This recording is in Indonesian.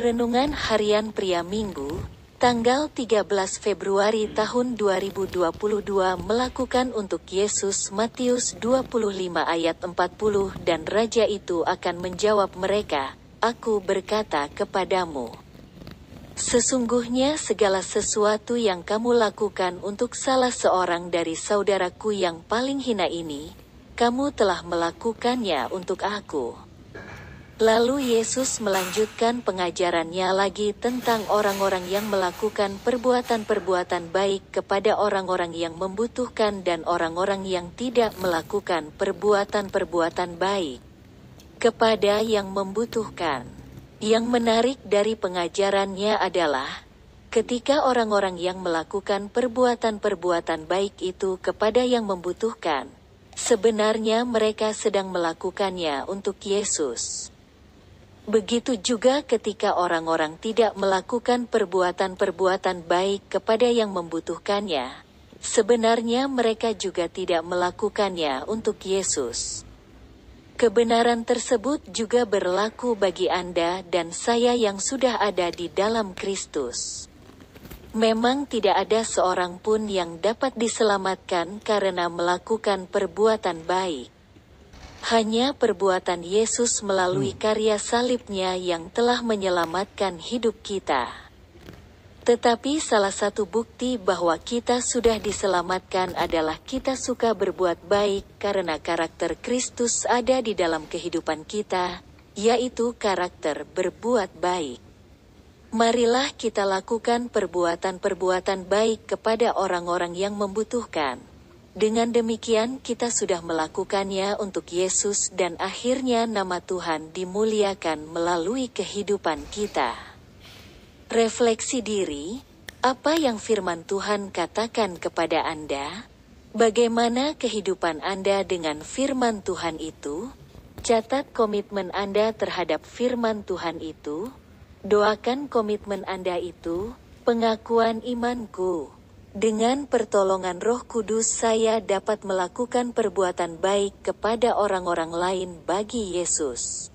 Renungan Harian Pria Minggu, tanggal 13 Februari tahun 2022 melakukan untuk Yesus Matius 25 ayat 40 dan Raja itu akan menjawab mereka, Aku berkata kepadamu. Sesungguhnya segala sesuatu yang kamu lakukan untuk salah seorang dari saudaraku yang paling hina ini, kamu telah melakukannya untuk aku. Lalu Yesus melanjutkan pengajarannya lagi tentang orang-orang yang melakukan perbuatan-perbuatan baik kepada orang-orang yang membutuhkan dan orang-orang yang tidak melakukan perbuatan-perbuatan baik kepada yang membutuhkan. Yang menarik dari pengajarannya adalah ketika orang-orang yang melakukan perbuatan-perbuatan baik itu kepada yang membutuhkan, sebenarnya mereka sedang melakukannya untuk Yesus. Begitu juga ketika orang-orang tidak melakukan perbuatan-perbuatan baik kepada yang membutuhkannya. Sebenarnya mereka juga tidak melakukannya untuk Yesus. Kebenaran tersebut juga berlaku bagi Anda dan saya yang sudah ada di dalam Kristus. Memang tidak ada seorang pun yang dapat diselamatkan karena melakukan perbuatan baik. Hanya perbuatan Yesus melalui hmm. karya salibnya yang telah menyelamatkan hidup kita. Tetapi salah satu bukti bahwa kita sudah diselamatkan adalah kita suka berbuat baik karena karakter Kristus ada di dalam kehidupan kita, yaitu karakter berbuat baik. Marilah kita lakukan perbuatan-perbuatan baik kepada orang-orang yang membutuhkan dengan demikian kita sudah melakukannya untuk Yesus dan akhirnya nama Tuhan dimuliakan melalui kehidupan kita. Refleksi diri, apa yang firman Tuhan katakan kepada Anda? Bagaimana kehidupan Anda dengan firman Tuhan itu? Catat komitmen Anda terhadap firman Tuhan itu. Doakan komitmen Anda itu, pengakuan imanku. Dengan pertolongan Roh Kudus, saya dapat melakukan perbuatan baik kepada orang-orang lain bagi Yesus.